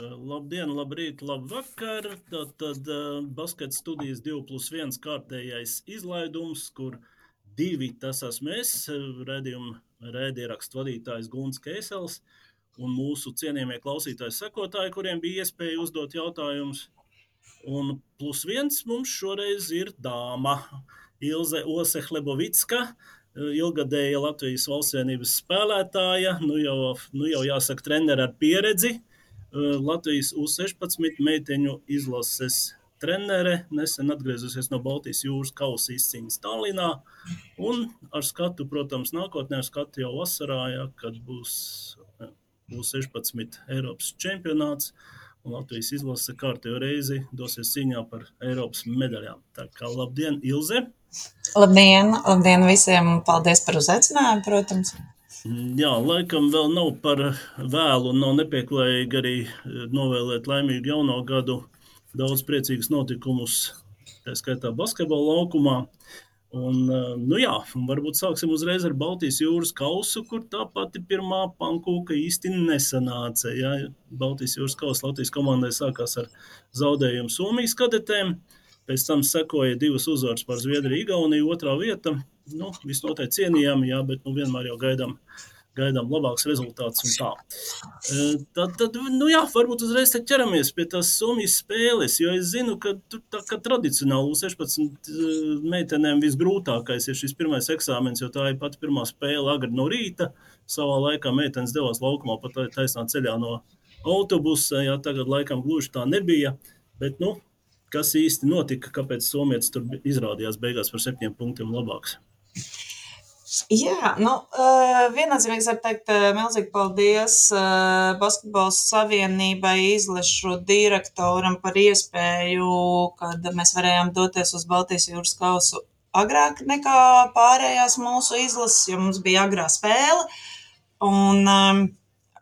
Labdien, labrīt, labvakar. Tad uh, basketbola studijas 2 plus 1 kārtējais izlaidums, kur divi tas esmu es, redzējuma rēdierakstu vadītājs Guns Kēsels un mūsu cienījamie klausītāji sekotāji, kuriem bija iespēja uzdot jautājumus. Un plus viens mums šoreiz ir dāma Ilze Ose Hlebovicka, ilgadēja Latvijas valstsvienības spēlētāja, nu jau, nu jau jāsaka, treneri ar pieredzi. Latvijas U-16 meiteņu izlases trenere, nesen atgriezusies no Baltijas jūras kausa izcīņas Tallinā. Un ar skatu, protams, nākotnē, ar skatu jau vasarā, ja, kad būs U-16 Eiropas čempionāts. Latvijas izlase kārtējo reizi dosies cīņā par Eiropas medaļām. Tā kā labdien, Ilze! Labdien, labdien visiem! Paldies par uzaicinājumu, protams! Jā, laikam vēl nav par vēlu un nav nepieklājīgi arī eh, novēlēt laimīgu jauno gadu. Daudz priecīgus notikumus, tā skaitā basketbola laukumā. Un, eh, nu jā, varbūt sāksim uzreiz ar Baltijas jūras kausu, kur tā pati pirmā pankūka īsti nesanāca. Ja? Baltijas jūras kausa Latvijas komandai sākās ar zaudējumu Somijas kadetēm. Pēc tam sekoja divas uzvaras par Zviedriju, Igauniju, otrā vieta nu, visnotaļ cienījami, jā, bet nu, vienmēr jau gaidām, gaidām labāks rezultāts. E, tad, tad nu, jā, varbūt uzreiz ķeramies pie tās Somijas spēles, jo es zinu, ka tur tā kā tradicionāli 16 e, meitenēm visgrūtākais ir šis pirmais eksāmens, jo tā ir pati pirmā spēle agri no rīta. Savā laikā meitenes devās laukumā pat taisnā ceļā no autobusa, jā, tagad laikam gluži tā nebija, bet, nu, kas īsti notika, kāpēc Somijas tur izrādījās beigās par septiņiem punktiem labāks. Jā, nu, viennozīmīgi var teikt, milzīgi paldies Basketbola savienībai, izlešu direktoram par iespēju, kad mēs varējām doties uz Baltijas jūras kausu agrāk nekā pārējās mūsu izlases, jo mums bija agrā spēle. Un um,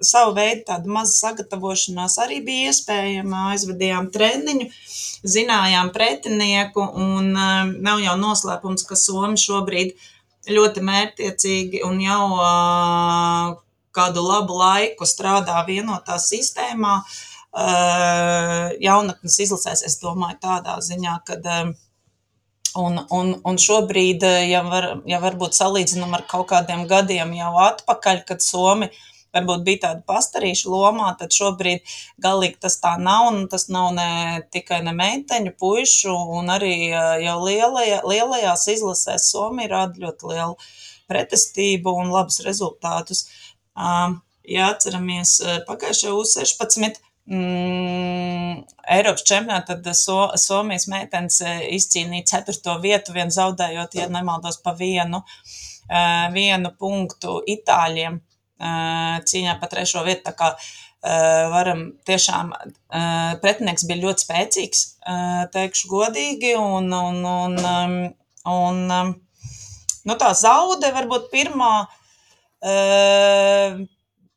savu veidu tāda maza sagatavošanās arī bija iespējama. Aizvadījām treniņu, zinājām pretinieku, un um, nav jau noslēpums, ka Somi šobrīd ļoti mērķtiecīgi un jau uh, kādu labu laiku strādā vienotā sistēmā. Uh, jaunatnes izlasēs, es domāju, tādā ziņā, ka. Uh, Un, un, un šobrīd, ja, var, ja varbūt salīdzinām ar kaut kādiem gadiem jau atpakaļ, kad Somi uh, varbūt bija tāda pastarīša lomā, tad šobrīd galīgi tas tā nav. Un tas nav ne tikai ne meiteņu, puišu, un arī jau lielajā, lielajās izlasēs Somija rāda ļoti lielu pretestību un labus rezultātus. Ja atceramies pagājušajā U16. Mm, Eiropas čempionātā tad so, Somijas meitenes izcīnīja ceturto vietu, vien zaudējot, ja nemaldos, pa vienu, vienu punktu Itāļiem cīņā par trešo vietu. Tā kā varam tiešām, pretinieks bija ļoti spēcīgs, teikšu godīgi, un, un, un, un nu, tā zaude varbūt pirmā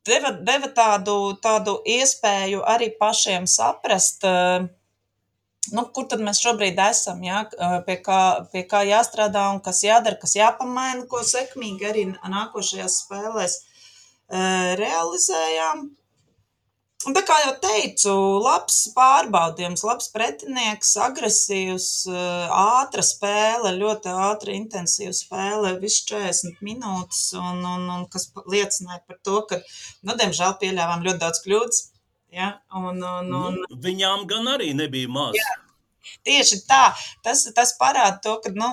deva, deva tādu, tādu iespēju arī pašiem saprast, nu, kur tad mēs šobrīd esam, ja? pie, kā, pie kā jāstrādā un kas jādara, kas jāpamaina, ko sekmīgi arī nākošajās spēlēs realizējām. Un tā kā jau teicu, labs pārbaudījums, labs pretinieks, agresīvs, ātra spēle, ļoti ātra, intensīva spēle, viss 40 minūtes, un, un, un kas liecināja par to, ka, nu, diemžēl pieļāvām ļoti daudz kļūdas. Ja? Un, un, un, nu, viņām gan arī nebija maz. Jā, Tieši tā, tas, tas parāda to, ka, nu,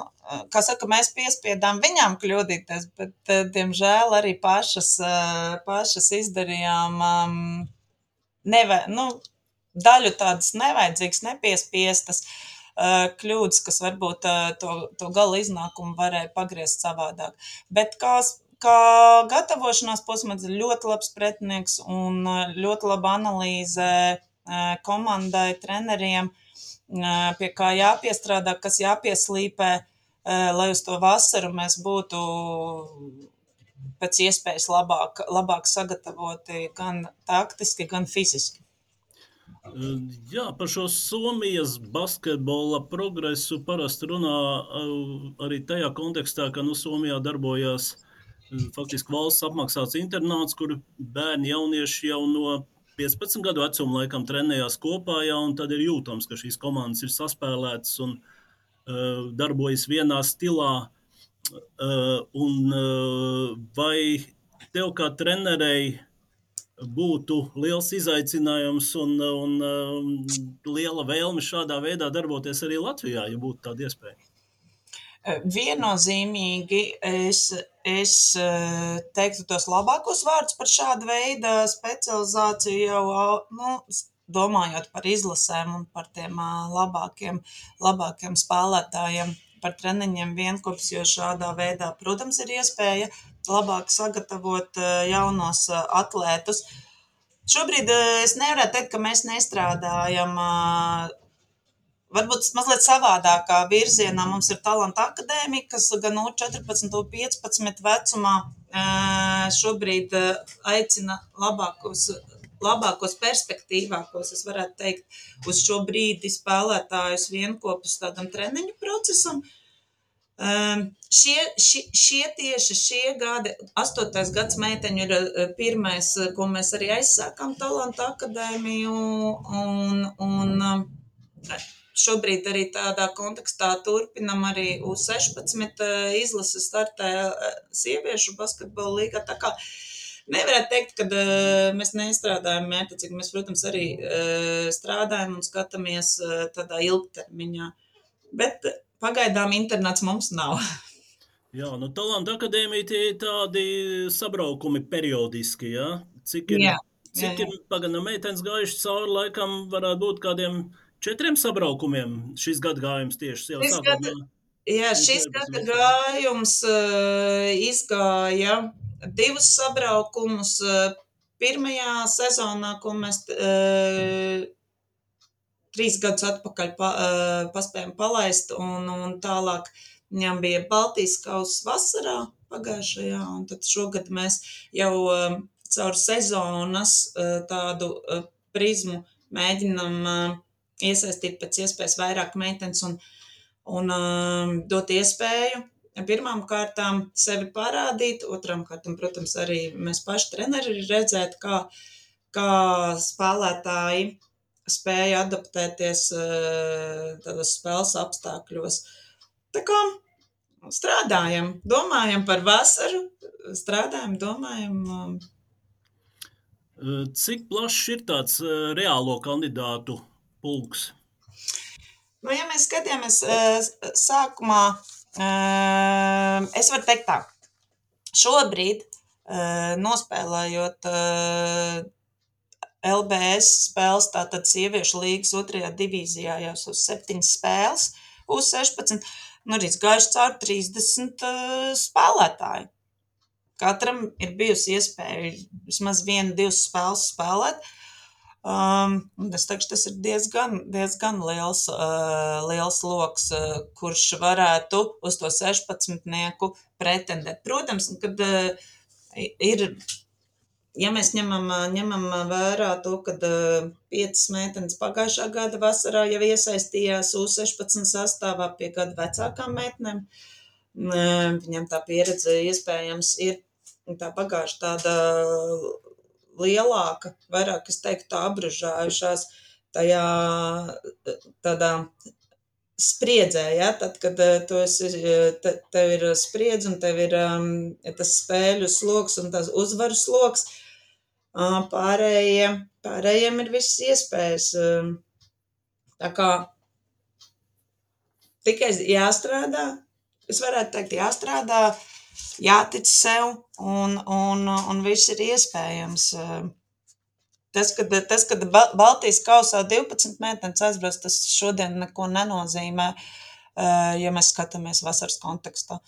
kā saka, mēs piespiedām viņām kļūdīties, bet, eh, diemžēl, arī pašas, eh, pašas izdarījām um, neve, nu, daļu tādas nevajadzīgas, nepiespiestas kļūdas, kas varbūt to, to gala iznākumu varēja pagriezt savādāk. Bet kā, kā gatavošanās posms ir ļoti labs pretinieks un ļoti laba analīze komandai, treneriem. Pie kā jāpiestrādā, kas jāpieslīpē, lai uz to vasaru mēs būtu pēc iespējas labāk, labāk sagatavoti gan taktiski, gan fiziski. Jā, par šo Somijas basketbola progresu parasti runā arī tajā kontekstā, ka nu, Somijā darbojās faktiski valsts apmaksāts internāts, kur bērni jaunieši jau no 15 gadu vecuma laikam trenējās kopā, jau, un tad ir jūtams, ka šīs komandas ir saspēlētas un uh, darbojas vienā stilā. Uh, un, uh, vai tev kā trenerei būtu liels izaicinājums un, un liela vēlme šādā veidā darboties arī Latvijā, ja būtu tāda iespēja? Viennozīmīgi es, es teiktu tos labākos vārdus par šādu veidu specializāciju jau, nu, domājot par izlasēm un par tiem labākiem, labākiem spēlētājiem, par treniņiem vienkurs, jo šādā veidā, protams, ir iespēja labāk sagatavot jaunos atlētus. Šobrīd es nevaru teikt, ka mēs nestrādājam Varbūt mazliet savādākā virzienā mums ir talanta akadēmija, kas gan no 14, 15 vecumā šobrīd aicina labākos, labākos perspektīvākos, es varētu teikt, uz šo brīdi spēlētājus vienkopus tādam treniņu procesam. Šie, šie, šie tieši šie gadi, astotais gads meiteņu ir pirmais, ko mēs arī aizsākām Talanta akadēmiju, un, un šobrīd arī tādā kontekstā turpinam arī U16 eh, izlases startē sieviešu basketbola līgā. Tā kā nevarētu teikt, ka uh, mēs nestrādājam mērķiecīgi. Mēs, protams, arī uh, strādājam un skatāmies uh, tādā ilgtermiņā. Bet pagaidām internets mums nav. Jā, nu Talanta akadēmija tie ir tādi sabraukumi periodiski, jā? Cik ir, jā, cik jā, jā. ir pagaidām meitenes gājuši cauri laikam varētu būt kādiem četriem sabraukumiem šis gadagājums tieši jau gada, Jā, šis gada gājums uh, izgāja divus sabraukumus. Uh, pirmajā sezonā, ko mēs uh, trīs gadus atpakaļ pa, uh, paspējām palaist, un, un tālāk viņam bija Baltijas kausa vasarā pagājušajā, un tad šogad mēs jau caur sezonas tādu prizmu mēģinam iesaistīt pēc iespējas vairāk meitenes un, un dot iespēju pirmām kārtām sevi parādīt, otrām kārtām, protams, arī mēs paši treneri redzēt, kā, kā spēlētāji spēja adaptēties uh, tādos spēles apstākļos. Tā kā strādājam, domājam par vasaru, strādājam, domājam. Um, Cik plašs ir tāds uh, reālo kandidātu pulks? Nu, ja mēs skatāmies sākumā, es varu teikt tā, šobrīd nospēlējot LBS spēles, tātad sieviešu līgas otrajā divīzijā jau uz septiņas spēles, uz 16, nu arī gājuši caur 30 spēlētāju. Katram ir bijusi iespēja vismaz vienu, divas spēles spēlēt. Uh, Um, es teikšu, tas ir diezgan, diezgan liels, uh, liels lokus, uh, kurš varētu uz to 16 pretendēt. Protams, kad uh, ir, ja mēs ņemam, ņemam vērā to, ka uh, piecas meitenes pagājušā gada vasarā jau iesaistījās U16 sastāvā pie gadu vecākām meitenēm, uh, viņam tā pieredze iespējams ir tā pagājuša tāda lielāka, vairāk, es teiktu, apbružājušās tajā tādā spriedzē, ja, tad, kad eh, tu esi, eh, te, tev ir spriedz un tev ir um, tas spēļu sloks un tas uzvaru sloks, uh, pārējiem, pārējiem ir visas iespējas. Um, tā kā tikai jāstrādā, es varētu teikt, jāstrādā, jātic sev un, un, un viss ir iespējams. Tas, kad, tas, kad Baltijas kausā 12 meitenes aizbrauc, tas šodien neko nenozīmē, ja mēs skatāmies vasaras kontekstā.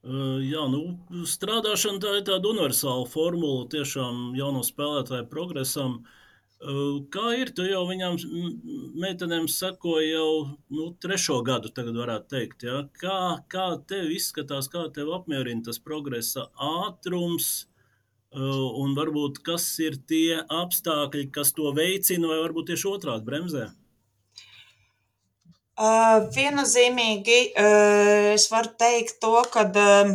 Jā, nu, strādāšana tā ir tāda universāla formula tiešām jauno spēlētāju progresam. Uh, Kā ir? Tu jau viņām, meitenēm sako jau nu, trešo gadu, tagad varētu teikt. Ja? Kā, kā tev izskatās, kā tev apmierina tas progresa ātrums, un varbūt kas ir tie apstākļi, kas to veicina, vai varbūt tieši otrādi bremzē? Uh, viennozīmīgi uh, es varu teikt to, ka uh,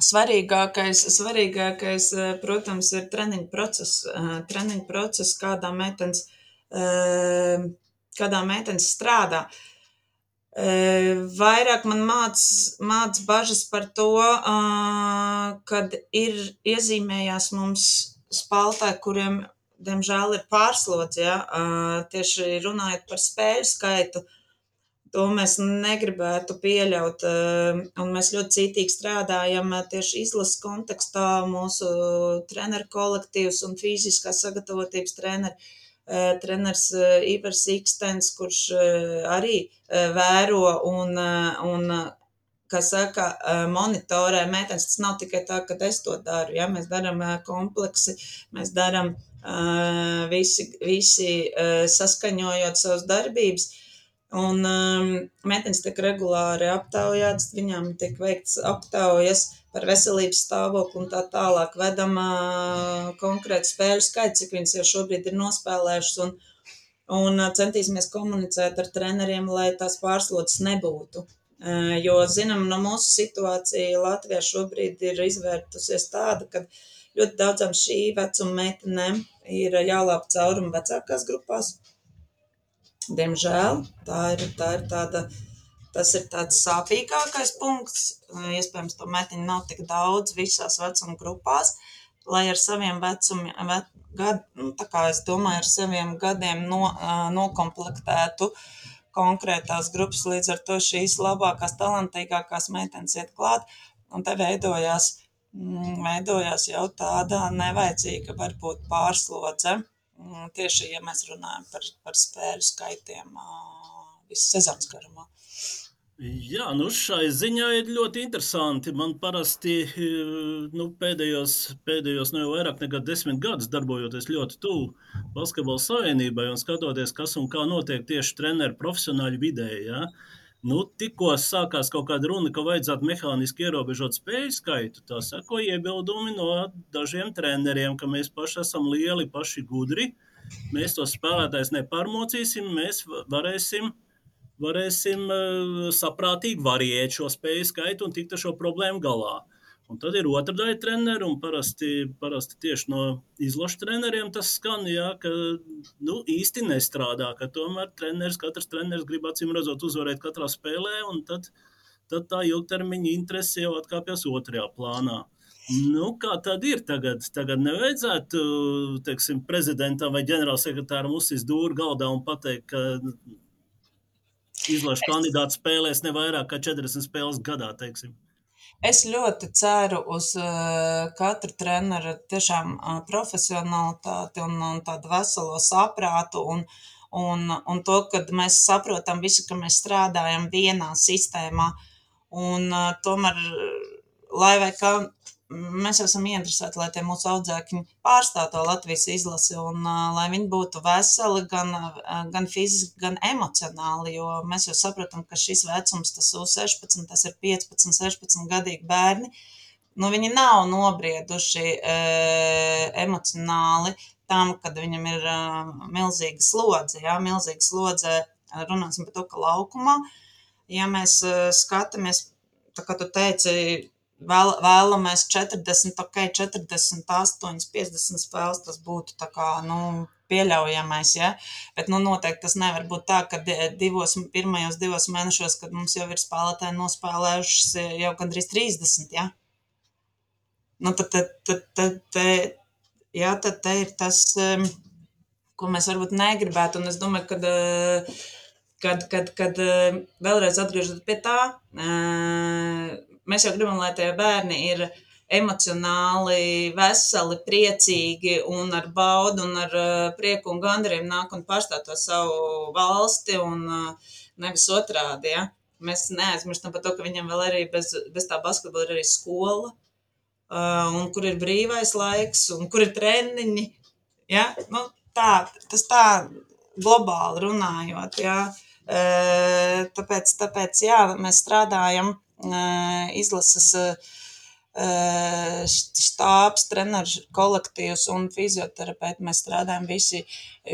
Svarīgākais, svarīgākais, protams, ir treniņu process. Treniņu process, kādā meitenes, kādā meitenes strādā. Vairāk man māc, māc bažas par to, kad ir iezīmējās mums spaltā, kuriem, diemžēl, ir pārslodze, ja? tieši runājot par spēļu skaitu, to mēs negribētu pieļaut, un mēs ļoti cītīgi strādājam tieši izlases kontekstā, mūsu treneru kolektīvs un fiziskā sagatavotības treneri, treneris Ivars Ikstens, kurš arī vēro un, un kā saka, monitorē meitenes. Tas nav tikai tā, ka es to daru, ja mēs darām kompleksi, mēs darām visi, visi saskaņojot savas darbības. Un um, meitenes tiek regulāri aptaujātas, viņām tiek veikts aptaujas par veselības stāvokli un tā tālāk. Vedam uh, konkrēti spēļu skaitu, cik viņas jau šobrīd ir nospēlējušas, un, un centīsimies komunicēt ar treneriem, lai tās pārslodzes nebūtu. Uh, jo, zinām, no mūsu situācija Latvijā šobrīd ir izvērtusies tāda, ka ļoti daudzām šī vecuma meitenēm ir jālāp caurumi vecākās grupās Diemžēl tā ir, tā ir tāda, tas ir tāds sāpīgākais punkts. Iespējams, to metiņu nav tik daudz visās vecuma grupās, lai ar saviem vecumiem, ve, gad, nu, tā kā es domāju, ar saviem gadiem no, nokomplektētu konkrētās grupas, līdz ar to šīs labākās, talantīgākās meitenes iet klāt, un te veidojās, mm, veidojās jau tāda nevajadzīga varbūt pārslodze tieši, ja mēs runājam par, par spēļu skaitiem visu sezonas garumā. Jā, nu šai ziņā ir ļoti interesanti. Man parasti nu, pēdējos, pēdējos nu, vairāk nekā desmit gadus darbojoties ļoti tuvu Basketbola savienībai un skatoties, kas un kā notiek tieši treneru profesionāļu vidē. Ja? Uh, Nu, tikko sākās kaut kāda runa, ka vajadzētu mehāniski ierobežot spēļu skaitu, tā sako iebildumi no dažiem treneriem, ka mēs paši esam lieli, paši gudri. Mēs tos spēlētājus nepārmocīsim, mēs varēsim, varēsim uh, saprātīgi variēt šo spēļu skaitu un tikt ar šo problēmu galā. Un tad ir otra daļa treneru, un parasti, parasti tieši no izlašu treneriem tas skan, jā, ka nu, īsti nestrādā, ka tomēr treneris, katrs treneris grib acīm redzot uzvarēt katrā spēlē, un tad, tad tā ilgtermiņa interese jau atkāpjas otrajā plānā. Nu, kā tad ir tagad? Tagad nevajadzētu teiksim, prezidentam vai ģenerālsekretāram uzsist dūri galdā un pateikt, ka izlašu kandidāts spēlēs ne vairāk kā 40 spēles gadā. Teiksim. Es ļoti ceru uz uh, katru treneru tiešām uh, profesionalitāti un, un tādu veselo saprātu un, un, un to, ka mēs saprotam visu, ka mēs strādājam vienā sistēmā. Un uh, tomēr, lai vai kā mēs esam ieinteresēti, lai tie mūsu audzēkņi pārstāv to Latvijas izlasi un uh, lai viņi būtu veseli gan, uh, gan fiziski, gan emocionāli, jo mēs jau saprotam, ka šis vecums, tas U16, tas ir 15, 16 gadīgi bērni, nu viņi nav nobrieduši uh, emocionāli tam, kad viņam ir uh, milzīga slodze, jā, milzīga slodze, runāsim par to, ka laukumā, ja mēs uh, skatāmies, tā kā tu teici, vēl, vēlamies 40, ok, 48, 50 spēles, tas būtu tā kā, nu, pieļaujamais, ja, bet, nu, noteikti tas nevar būt tā, ka divos, pirmajos divos mēnešos, kad mums jau ir spēlētāji nospēlējušas jau gandrīz 30, ja. Nu, tad, tad, tad, tad, tad, jā, tad te ir tas, ko mēs varbūt negribētu, un es domāju, ka kad, kad, kad vēlreiz atgriežot pie tā, mēs jau gribam, lai tie bērni ir emocionāli veseli, priecīgi un ar baudu un ar uh, prieku un gandarījumu nāk un pārstāv to savu valsti un uh, nevis otrādi. Ja? Mēs neaizmirstam par to, ka viņam vēl arī bez, bez tā basketbola ir arī skola, uh, un kur ir brīvais laiks, un kur ir treniņi. Ja? Nu, tā, tas tā globāli runājot. Ja? Tāpēc, tāpēc jā, mēs strādājam izlases štābs, treneris, kolektīvs un fizioterapeiti. Mēs strādājam visi,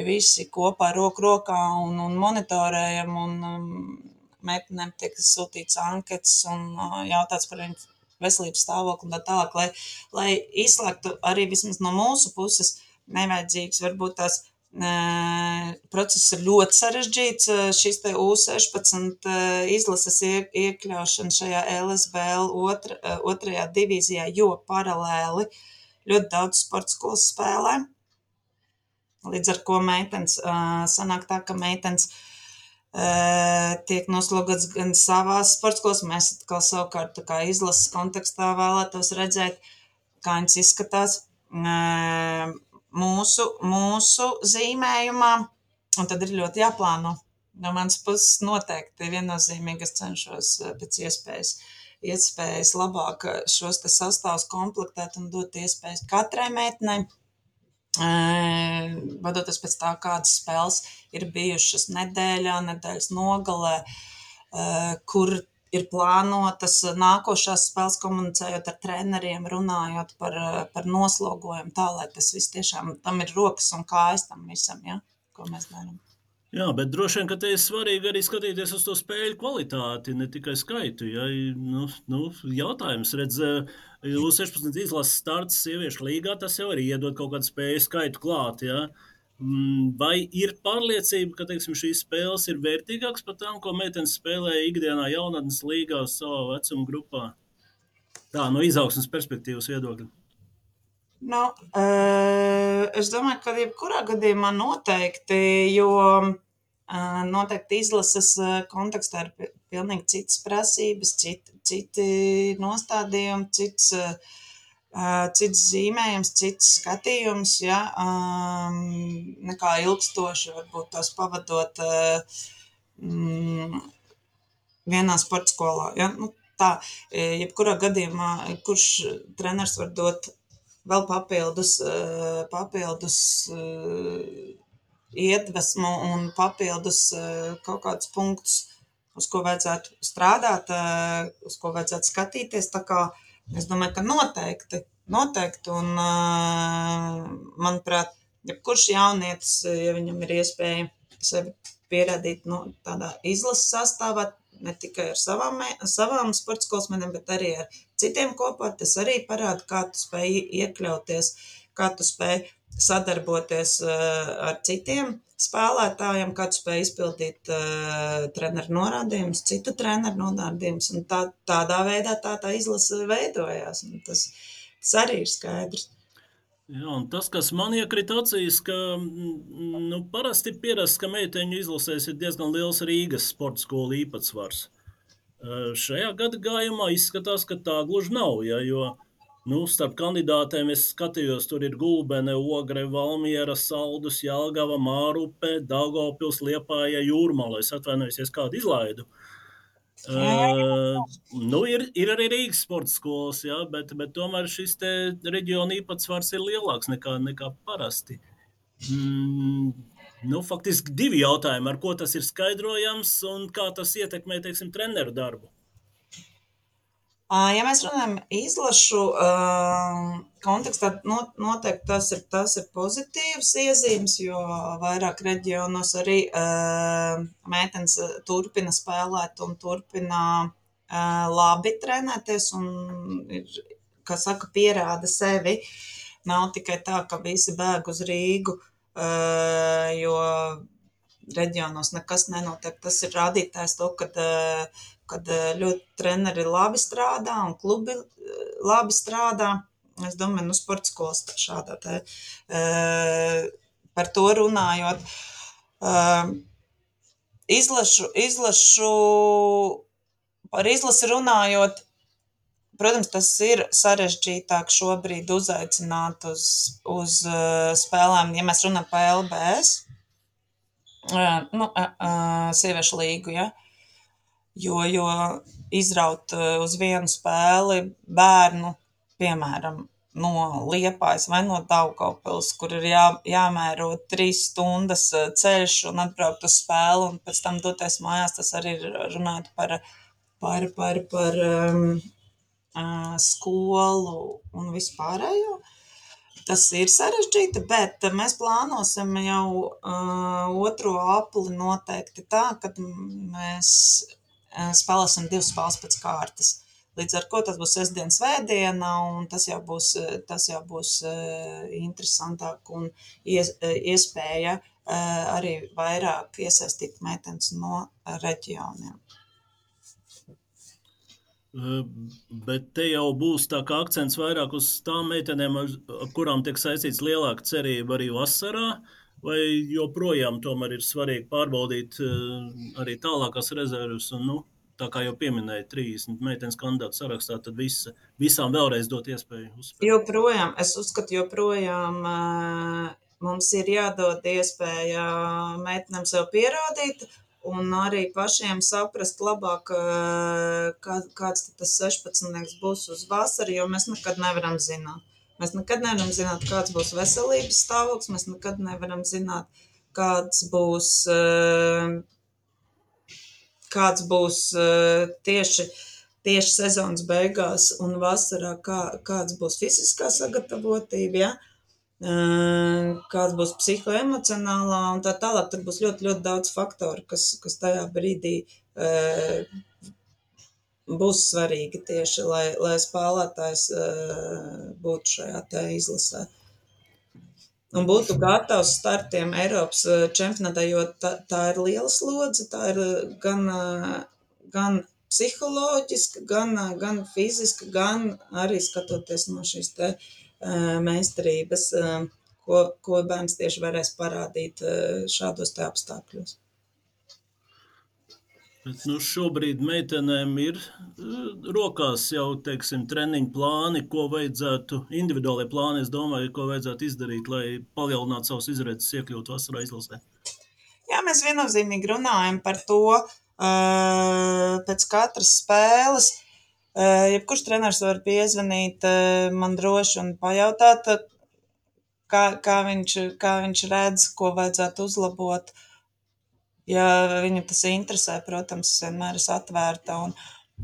visi kopā, roku rokā un, un monitorējam. Un, um, meitenēm tiek sūtīts anketas un uh, jautāts par viņu veselības stāvokli un tā tālāk, lai, lai izslēgtu arī vismaz no mūsu puses nevajadzīgs varbūt tās Process ir ļoti sarežģīts. Šis te U16 izlases iekļaušana šajā LSBL otra, otrajā divīzijā, jo paralēli ļoti daudz sporta skolas spēlē. Līdz ar ko meitenes sanāk tā, ka meitenes tiek noslogots gan savās sporta skolās, mēs atkal savukārt kā izlases kontekstā vēlētos redzēt, kā viņas izskatās mūsu, mūsu zīmējumā, un tad ir ļoti jāplāno. No manas puses noteikti viennozīmīgi es cenšos eh, pēc iespējas, iespējas labāk eh, šos sastāvus komplektēt un dot iespējas katrai meitenei, eh, vadoties pēc tā, kādas spēles ir bijušas nedēļā, nedēļas nogalē, kur ir plānotas nākošās spēles, komunicējot ar treneriem, runājot par, par noslogojumu, tā lai tas viss tiešām tam ir rokas un kājas tam visam, ja, ko mēs darām. Jā, bet droši vien, ka te ir svarīgi arī skatīties uz to spēļu kvalitāti, ne tikai skaitu. Ja? Nu, nu, jautājums, redz, U16 izlases starts sieviešu līgā, tas jau arī iedod kaut kādu spēju skaitu klāt. Ja? Uh, vai ir pārliecība, ka teiksim, šīs spēles ir vērtīgākas par tām, ko meitenes spēlē ikdienā jaunatnes līgā savā vecuma grupā? Tā no izaugsmas perspektīvas viedokļa. Nu, es domāju, ka jebkurā gadījumā noteikti, jo noteikti izlases kontekstā ir pilnīgi citas prasības, citi, citi nostādījumi, cits cits zīmējums, cits skatījums, ja, um, nekā ilgstoši varbūt tos pavadot mm, vienā sporta skolā. Ja. Nu, tā, jebkurā gadījumā, kurš treneris var dot vēl papildus, papildus iedvesmu un papildus kaut kādus punktus, uz ko vajadzētu strādāt, uz ko vajadzētu skatīties. Uh, Es domāju, ka noteikti, noteikti, un manuprāt, jebkurš jaunietis, ja viņam ir iespēja sevi pierādīt nu, tādā izlases sastāvā, ne tikai ar savām, savām sporta skolas mediem, bet arī ar citiem kopā, tas arī parāda, kā tu spēj iekļauties, kā tu spēj sadarboties ar citiem spēlētājiem, kāds spēj izpildīt uh, treneru norādījumus, citu treneru norādījumus, tā, tādā veidā tā, tā izlase veidojās, un tas, tas arī ir skaidrs. Jā, tas, kas man iekrita acīs, ka mm, nu, parasti ir pierasts, ka meiteņu izlasēs ir diezgan liels Rīgas sporta skolu īpatsvars. Šajā gada gājumā izskatās, ka tā gluži nav, ja, jo Nu, starp kandidātēm es skatījos, tur ir Gulbene, Ogre, Valmiera, Saldus, Jālgava, Mārupe, Daugavpils, Liepāja, Jūrmala. Es atvainojos, ja kādu izlaidu. Uh, nu, ir, ir arī Rīgas sporta skolas, jā, bet, bet tomēr šis reģiona īpatsvars ir lielāks nekā, nekā parasti. Mm, nu, faktiski divi jautājumi, ar ko tas ir skaidrojams un kā tas ietekmē teiksim, treneru darbu. Ja mēs runājam izlašu kontekstā, noteikti tas ir, tas ir pozitīvs iezīmes, jo vairāk reģionos arī meitenes turpina spēlēt un turpina labi trenēties un ir, kā saka, pierāda sevi. Nav tikai tā, ka visi bēg uz Rīgu, jo reģionos nekas nenotiek. Tas ir rādītājs to, ka kad eh, ļoti treneri labi strādā un klubi eh, labi strādā. Es domāju, nu, sporta skolas šādā te, uh, par to runājot. Uh, izlašu, izlašu, par izlasi runājot, protams, tas ir sarežģītāk šobrīd uzaicināt uz, uz uh, spēlēm, ja mēs runājam par LBS, nu, sieviešu līgu, ja, jo, jo izraut eh, uz vienu spēli bērnu, piemēram, no Liepājas vai no Daugavpils, kur ir jā, jāmēro trīs stundas eh, ceļš un atbraukt uz spēli un pēc tam doties mājās, tas arī runāt par, par, par, par um, skolu un vispārējo. Tas ir sarežģīti, bet mēs plānosim jau uh, otro apli noteikti tā, kad mēs spēlēsim divas spēles pēc kārtas. Līdz ar to tas būs sestdiena, svētdiena, un tas jau būs, tas jau būs interesantāk un iespēja arī vairāk iesaistīt meitenes no reģioniem. Bet te jau būs tā kā akcents vairāk uz tām meitenēm, ar kurām tiek saistīts lielāka cerība arī vasarā, vai joprojām ir svarīgi pārbaudīt arī tālākās rezervas un, nu, tā kā jau pieminēja, 30 meitenes kandidātu sarakstā, tad visa, visām vēlreiz dot iespēju uzspēlēt. Joprojām, es uzskatu, joprojām mums ir jādod iespēja meitenēm sev pierādīt, un arī pašiem saprast labāk, kā, kāds tas 16. būs uz vasaru, jo mēs nekad nevaram zināt. Mēs nekad nevaram zināt, kāds būs veselības stāvoklis, mēs nekad nevaram zināt, kāds būs, kāds būs tieši, tieši sezonas beigās un vasarā, kā, kāds būs fiziskā sagatavotība. Ja? kāda būs psihoemocionālā un tā tālāk. Tur būs ļoti, ļoti daudz faktoru, kas, kas tajā brīdī būs svarīgi tieši, lai, lai spēlētājs būtu šajā te izlasē. Un būtu gatavs startiem Eiropas čempionātā, jo tā, tā ir liela slodze, tā ir gan, gan psiholoģiska, gan, gan fiziska, gan arī skatoties no šīs te meistarības, ko, ko bērns tieši varēs parādīt šādos te apstākļos. Bet, nu, šobrīd meitenēm ir rokās jau teiksim, treniņu plāni, ko vajadzētu, individuālajie plāni, es domāju, ko vajadzētu izdarīt, lai palielinātu savus izredzes iekļūt vasarā izlasē. Jā, mēs viennozīmīgi runājam par to pēc katras spēles, Jebkurš treneris var piezvanīt man droši un pajautāt, kā, kā, viņš, kā viņš redz, ko vajadzētu uzlabot. Ja viņu tas interesē, protams, vienmēr esmu atvērta. Un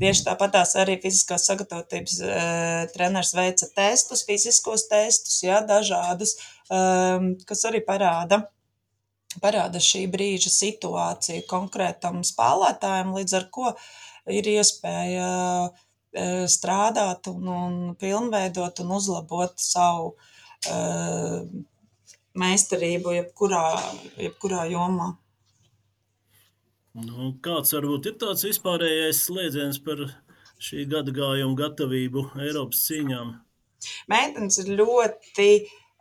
tieši tāpatās arī fiziskās sagatavotības e, treneris veica testus, fiziskos testus, jā, dažādus, e, kas arī parāda, parāda šī brīža situāciju konkrētam spēlētājam, līdz ar ko ir iespēja Eh, strādāt un, un pilnveidot un uzlabot savu uh, meistarību jebkurā, jebkurā jomā. Nu, kāds varbūt ir tāds vispārējais slēdziens par šī gada gājumu gatavību Eiropas cīņām? Meitenes ir ļoti,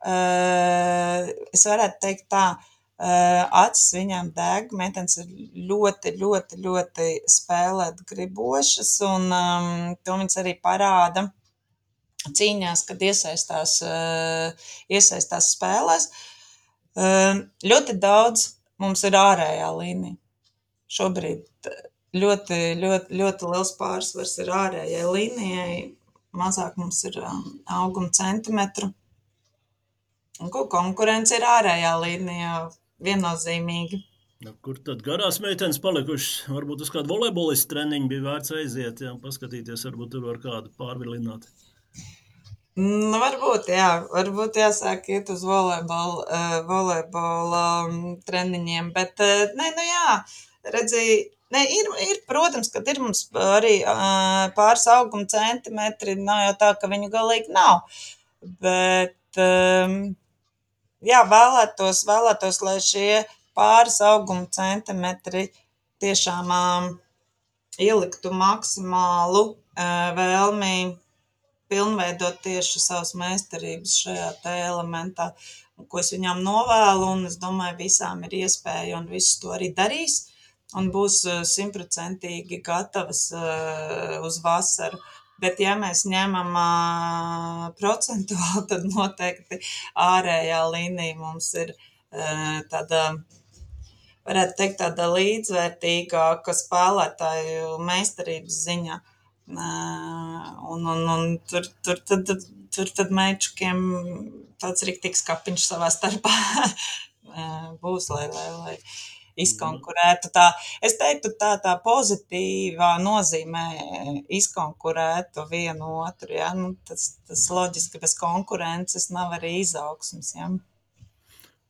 uh, es varētu teikt tā, uh, acis viņām deg, meitenes ir ļoti, ļoti, ļoti spēlēt gribošas, un um, to viņas arī parāda cīņās, kad iesaistās, uh, iesaistās spēlēs. Uh, ļoti daudz mums ir ārējā līnija. Šobrīd ļoti, ļoti, ļoti liels pārsvars ir ārējai līnijai, mazāk mums ir um, auguma centimetru. Un ko konkurence ir ārējā līnijā, viennozīmīgi. Nu, kur tad garās meitenes palikušas? Varbūt uz kādu volejbolistu treniņu bija vērts aiziet, jā, paskatīties, varbūt tur var kādu pārvilināt. Nu, varbūt, jā, varbūt jāsāk iet uz volejbola, uh, volejbola um, treniņiem, bet, uh, nē, nu jā, redzēji, ne, ir, ir, protams, ka ir mums arī uh, pāris auguma centimetri, nav jau tā, ka viņu galīgi nav, bet, um, jā, vēlētos, vēlētos, lai šie pāris auguma centimetri tiešām um, ieliktu maksimālu uh, vēlmi pilnveidot tieši savas meistarības šajā elementā, ko es viņām novēlu, un es domāju, visām ir iespēja, un viss to arī darīs, un būs simtprocentīgi gatavas uh, uz vasaru. Bet, ja mēs ņemam uh, procentuāli, tad noteikti ārējā līnija mums ir uh, tāda, varētu teikt, tāda līdzvērtīgāka spēlētāju meistarības ziņa. Uh, un, un, un tur, tur, tad, tur tad mečukiem tāds riktīgs kapiņš savā starpā būs, lai, lai, lai izkonkurētu. Tā, es teiktu, tā, tā pozitīvā nozīmē izkonkurētu vienu otru. Ja? Nu, tas, tas loģiski bez konkurences nav arī izaugsmas. Ja?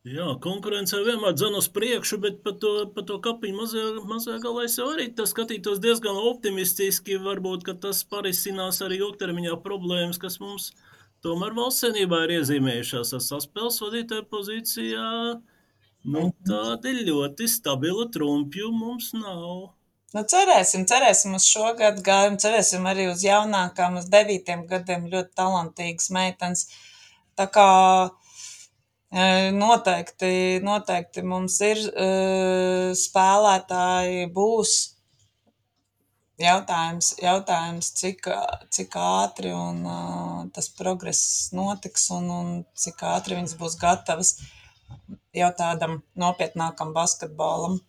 Jā, konkurence vienmēr dzan uz priekšu, bet par to, par to kapiņu mazajā, mazajā galā es jau arī skatītos diezgan optimistiski. Varbūt, tas parisinās arī ilgtermiņā problēmas, kas mums tomēr valsts senībā ir iezīmējušās. Es saspēles vadītāju pozīcijā, nu, tādi ļoti stabila trumpju mums nav. Nu, cerēsim, cerēsim uz šo gadu gājumu, cerēsim arī uz jaunākām, uz devītiem gadiem ļoti talantīgas meitenes. Tā kā Noteikti, noteikti mums ir spēlētāji, būs jautājums, jautājums cik, cik ātri un, tas progress notiks un, un cik ātri viņas būs gatavas jau tādam nopietnākam basketbolam.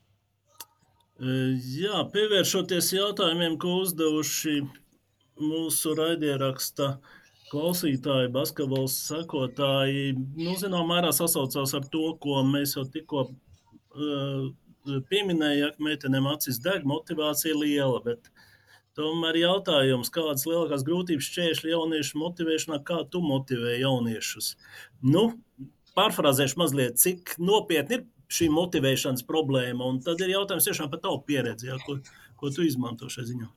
Jā, pievēršoties jautājumiem, ko uzdevuši mūsu raidieraksta klausītāji, basketbola sekotāji, nu, zināmā mērā sasaucās ar to, ko mēs jau tikko uh, pieminējām, meitenēm acis deg, motivācija liela. Bet tomēr jautājums, kādas lielākās grūtības šķēršļi jauniešu motivēšanā, kā tu motivē jauniešus? Nu, pārfrāzēšu mazliet, cik nopietni ir šī motivēšanas problēma, un tad ir jautājums tiešām par tavu pieredzi, ja, ko, ko tu izmanto šajā ziņā.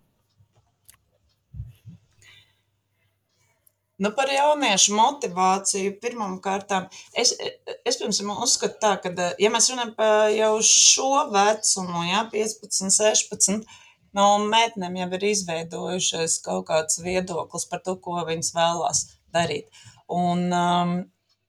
Nu, par jauniešu motivāciju pirmām kārtām. Es, es pirms uzskatu tā, ka, ja mēs runājam par jau šo vecumu, jā, 15, 16, no meitenēm jau ir izveidojušies kaut kāds viedoklis par to, ko viņas vēlās darīt. Un, um,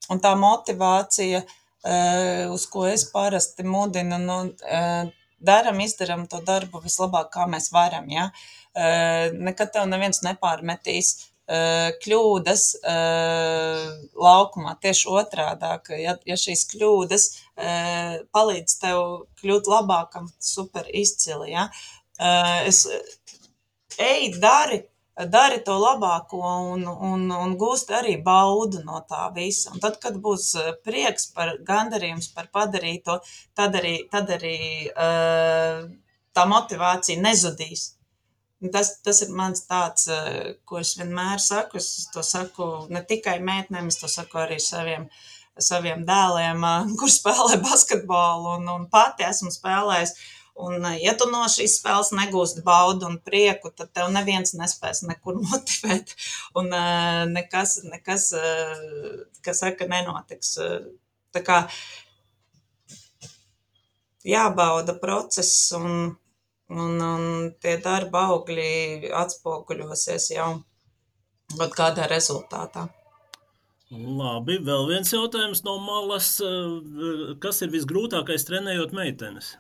un tā motivācija, uh, uz ko es parasti mudinu, nu, uh, daram, izdaram to darbu vislabāk, kā mēs varam, jā. Uh, nekad tev neviens nepārmetīs Eh, kļūdas eh, laukumā. Tieši otrādāk, ja, ja šīs kļūdas eh, palīdz tev kļūt labākam, super izcili. Ja? Es ej, dari, dari to labāko un, un, un gūsti arī baudu no tā visa. Un tad, kad būs prieks par gandarījums par padarīto, tad arī, tad arī tā motivācija nezudīs. Tas, tas ir mans tāds, eh, ko es vienmēr saku. Es to saku ne tikai meitenēm, es to saku arī saviem, saviem dēliem, eh, kur spēlē basketbolu un, un pati esmu spēlējis. Un, ja tu no šīs spēles negūsti baudu un prieku, tad tev neviens nespēs nekur motivēt. Un nekas, nekas kas saka, nenotiks. Tā kā jābauda process un un, un tie darba augļi atspoguļosies jau kaut kādā rezultātā. Labi, vēl viens jautājums no malas. Kas ir visgrūtākais trenējot meitenes?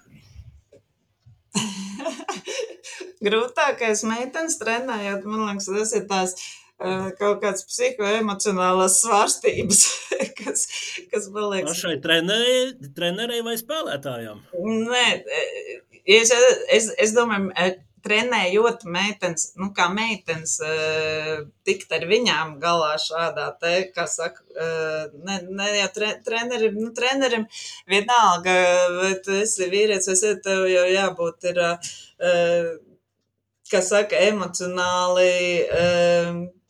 Grūtākais meitenes trenējot, man liekas, tas ir tās uh, kaut kādas psihoemocionālās svārstības, kas, kas man liekas. Pašai trenerei, vai spēlētājām? Nē, Es, es, es domāju, e, trenējot meitenes, nu, kā meitenes, e, tikt ar viņām galā šādā te, kā saka, e, ne, ne jau tre, trenerim, nu, trenerim vienalga, tu esi vīrietis, vai esi, tev jau jābūt ir, kā saka, emocionāli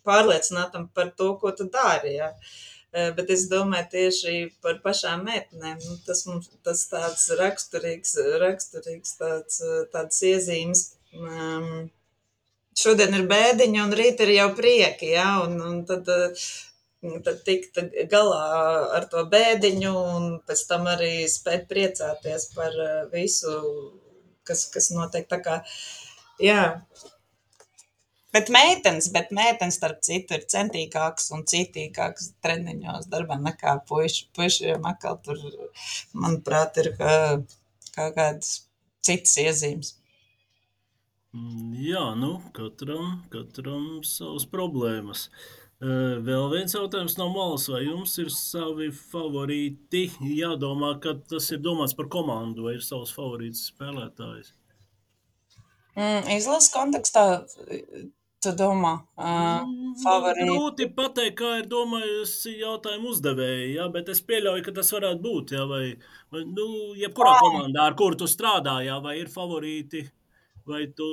pārliecinātam par to, ko tu dari, jā. Ja. Eh, bet es domāju tieši par pašām meitenēm. Nu, tas mums tas tāds raksturīgs, raksturīgs tāds, eh, tāds iezīmes. Um, šodien ir bēdiņa un rīt ir jau prieki, ja, un, un tad, eh, tad tikt galā ar to bēdiņu un pēc tam arī spēt priecāties par visu, kas, kas notiek. Tā kā, jā, Bet meitenes, bet meitenes, starp citu, ir centīgākas un citīgākas treniņos darbā nekā puiši. Puišiem atkal tur, manuprāt, ir kā, kā kādas citas iezīmes. Mm, jā, nu, katram, katram savas problēmas. Vēl viens jautājums no malas, vai jums ir savi favorīti? Jādomā, ka tas ir domāts par komandu, vai ir savs favorīts spēlētājs? Mm, izlases kontekstā Tu domā, uh, favorīti? Grūti pateikt, kā ir domājusi jautājumu uzdevēji, ja, bet es pieļauju, ka tas varētu būt, ja, vai, vai nu, jebkurā komandā, ar kuru tu strādā, ja, vai ir favorīti, Vai tu,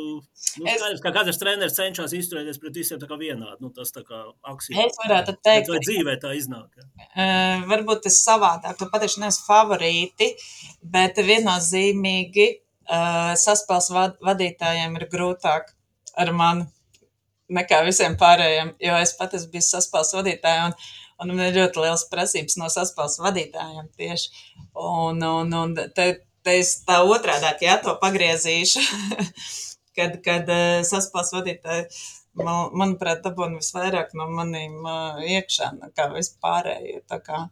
nu, skaidrs, ka katrs treneris cenšas izturēties pret visiem tā kā vienādi, nu, tas tā kā aksija. Es varētu teikt, vai dzīvē tā iznāk? Ja? Uh, varbūt tas savādāk, tu pateikšu nevis favorīti, bet viennozīmīgi uh, saspēles vad vadītājiem ir grūtāk ar mani nekā visiem pārējiem, jo es pat esmu bijis saspēles vadītāja un, un man ir ļoti liels prasības no saspēles vadītājiem tieši. Un, un, un te, te es tā otrādāk, jā, to pagriezīšu, kad, kad uh, saspēles vadītāji, man, manuprāt, dabūna visvairāk no manīm uh, iekšā, nekā vispārējie. Tā kā,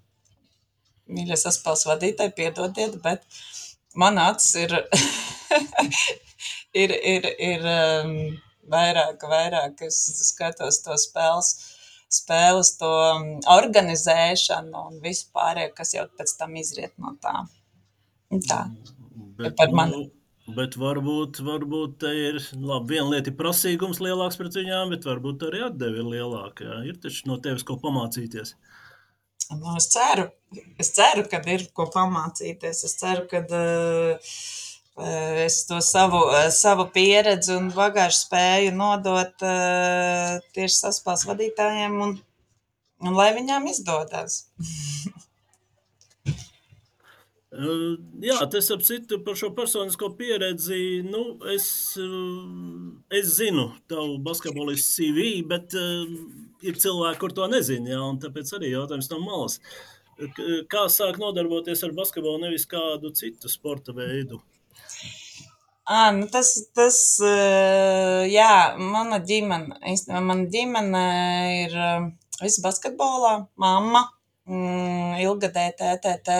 mīļie saspēles vadītāji, piedodiet, bet man acis ir, ir, ir, ir um, vairāk, vairāk es skatos to spēles, spēles to organizēšanu un visu pārējo, kas jau pēc tam izriet no tā. Tā. Bet, par mani. Bet varbūt, varbūt te ir labi, viena lieta ir prasīgums lielāks pret viņām, bet varbūt arī atdeve ir lielāka. Jā. Ir taču no tevis ko pamācīties. Nu, es ceru, es ceru, ka ir ko pamācīties. Es ceru, ka uh, es to savu, savu pieredzi un bagāžu spēju nodot uh, tieši saspās vadītājiem un, un lai viņām izdodas. Jā, tas ap citu par šo personisko pieredzi. Nu, es, es zinu tavu basketbolistu CV, bet uh, ir cilvēki, kur to nezina. Jā, tāpēc arī jautājums no malas. Kā sāk nodarboties ar basketbolu, nevis kādu citu sporta veidu? À, nu tas, tas, jā, mana ģimene, īstenībā mana ģimene ir viss basketbolā, mamma, mm, ilgadēja TTT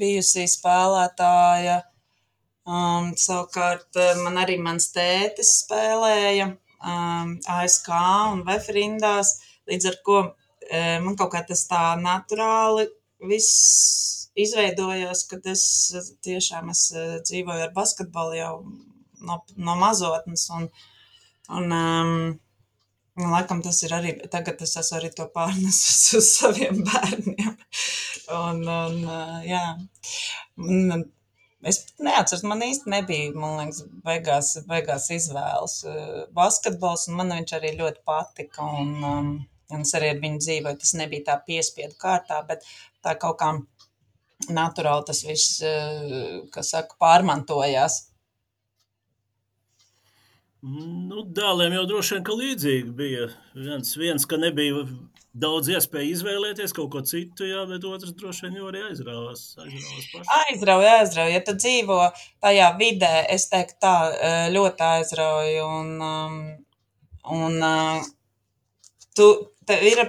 bijusī spēlētāja. Um, savukārt man arī mans tētis spēlēja um, ASK un Vefrindās, līdz ar ko um, man kaut kā tas tā naturāli viss izveidojās, kad es tiešām es dzīvoju ar basketbolu jau no, no mazotnes un, un um, Un, laikam tas ir arī, tagad es esmu arī to pārnesis uz saviem bērniem. Un, un jā, un, es neatceros, man īsti nebija, man liekas, beigās, beigās izvēles basketbols, un man viņš arī ļoti patika, un, um, un es arī ar viņu dzīvoju, tas nebija tā piespiedu kārtā, bet tā kaut kā naturāli tas viss, kas saka, pārmantojās. Nu, dēliem jau droši vien, līdzīgi bija. Viens, viens ka nebija daudz iespēju izvēlēties kaut ko citu, jā, bet otrs droši vien jau arī aizrāvās. Aizrauja, aizrauja. Ja tu dzīvo tajā vidē, es teiktu tā, ļoti aizrauja. Un, um, un uh, tu, ir,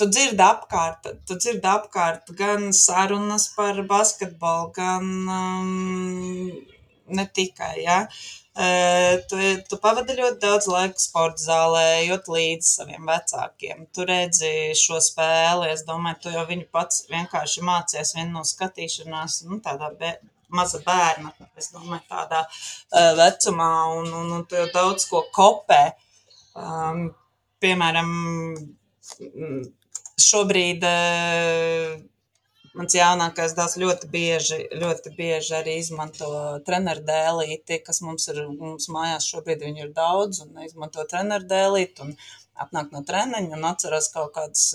tu dzirdi apkārt, tu dzirdi apkārt gan sarunas par basketbolu, gan um, ne tikai. Ja? Tu, tu pavadi ļoti daudz laika sporta zālē, jūt līdzi saviem vecākiem. Tu redzi šo spēli, es domāju, tu jau viņu pats vienkārši mācies vien no skatīšanās, nu, tādā be, maza bērna, es domāju, tādā uh, vecumā, un, un, un tu jau daudz ko kopē. Um, piemēram, šobrīd uh, Mans jaunākais dēls ļoti bieži, ļoti bieži arī izmanto treneru dēlīti, kas mums ir mums mājās šobrīd viņi ir daudz, un izmanto treneru dēlīti, un atnāk no treniņa un atceras kaut kāds,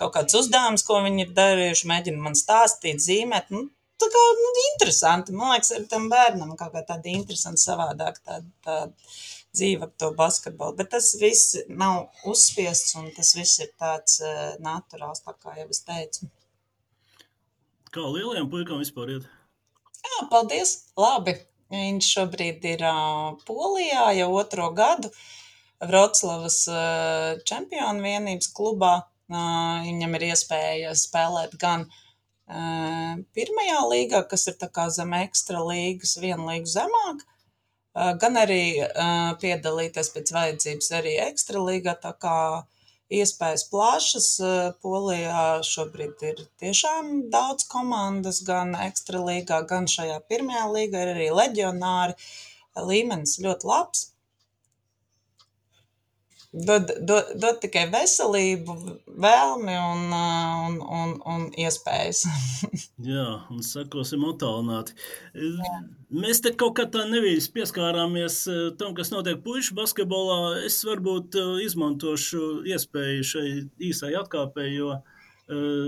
kaut kāds uzdevums, ko viņi ir darījuši, mēģina man stāstīt, zīmēt. Nu, tā kā nu, interesanti, man liekas, ar tam bērnam kaut kā tāda interesanta savādāk tāda, tāda dzīve ap to basketbolu, bet tas viss nav uzspiests un tas viss ir tāds uh, naturāls, tā kā jau es teicu. Kā lielajam puikam vispār iet? Jā, paldies! Labi! Viņš šobrīd ir uh, Polijā jau otro gadu Vroclavas uh, čempionu vienības klubā. Uh, viņam ir iespēja spēlēt gan uh, pirmajā līgā, kas ir tā kā zem ekstra līgas, vienu līgu zemāk, uh, gan arī uh, piedalīties pēc vajadzības arī ekstra līgā, tā kā uh, iespējas plašas. Eh, Polijā šobrīd ir tiešām daudz komandas, gan ekstra līgā, gan šajā pirmajā līgā ir arī leģionāri. Līmenis ļoti labs. Dod, dod, dod tikai veselību, vēlmi un, un, un, un iespējas. Jā, un sekosim attālināti. Mēs te kaut kā tā nevīs pieskārāmies tam, kas notiek puišu basketbolā. Es varbūt izmantošu iespēju šai īsai atkāpēji, jo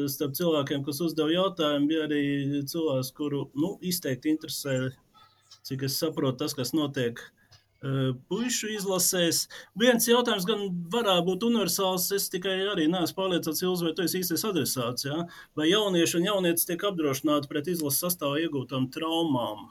starp cilvēkiem, kas uzdeva jautājumu, bija arī cilvēks, kuru nu, izteikti interesē, cik es saprotu, tas, kas notiek pušu izlasēs. Viens jautājums gan varētu būt universāls. Es tikai arī neesmu pārliecināts, Ilz, vai tu esi īstais adresāts. Ja? Vai jaunieši un jaunietis tiek apdrošināti pret izlases sastāvā iegūtām traumām?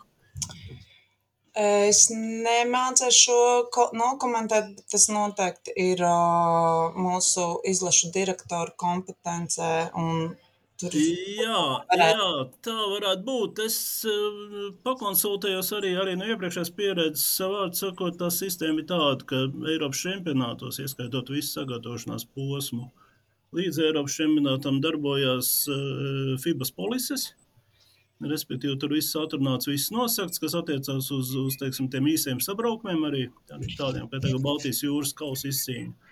Es nemācīšu šo nokomentēt, bet tas noteikti ir uh, mūsu izlašu direktora kompetencē. Un Tur jā, jā, tā varētu būt. Es uh, pakonsultējos arī, arī no iepriekšējās pieredzes. Savādi sakot, tā sistēma ir tāda, ka Eiropas čempionātos, ieskaitot visu sagatavošanās posmu, līdz Eiropas čempionātam darbojās uh, FIBAS polises. Respektīvi, tur viss atrunāts, viss nosakts, kas attiecās uz, uz teiksim, tiem īsiem sabraukumiem, arī tādiem kā Baltijas jūras kausa izcīņa.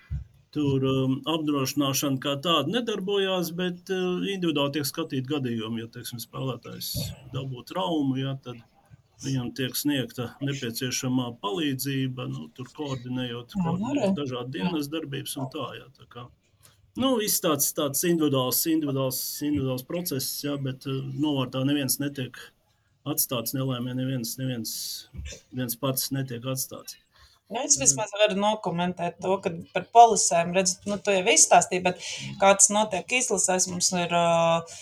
Tur um, apdrošināšana kā tāda nedarbojās, bet uh, individuāli tiek skatīti gadījumi. Ja teiksim, spēlētājs dabū traumu, ja, tad viņam tiek sniegta nepieciešamā palīdzība, nu, tur koordinējot, koordinējot dažādas dienas darbības un tā. Ja, tā kā. Nu, viss tāds, tāds individuāls, individuāls, individuāls process, ja, bet uh, novārtā neviens netiek atstāts nelēmē, neviens, neviens, neviens pats netiek atstāts. Nu, es vismaz varu nokomentēt to, ka par polisēm, redzat, nu, to jau izstāstīja, bet kā tas notiek izlasēs, mums ir uh,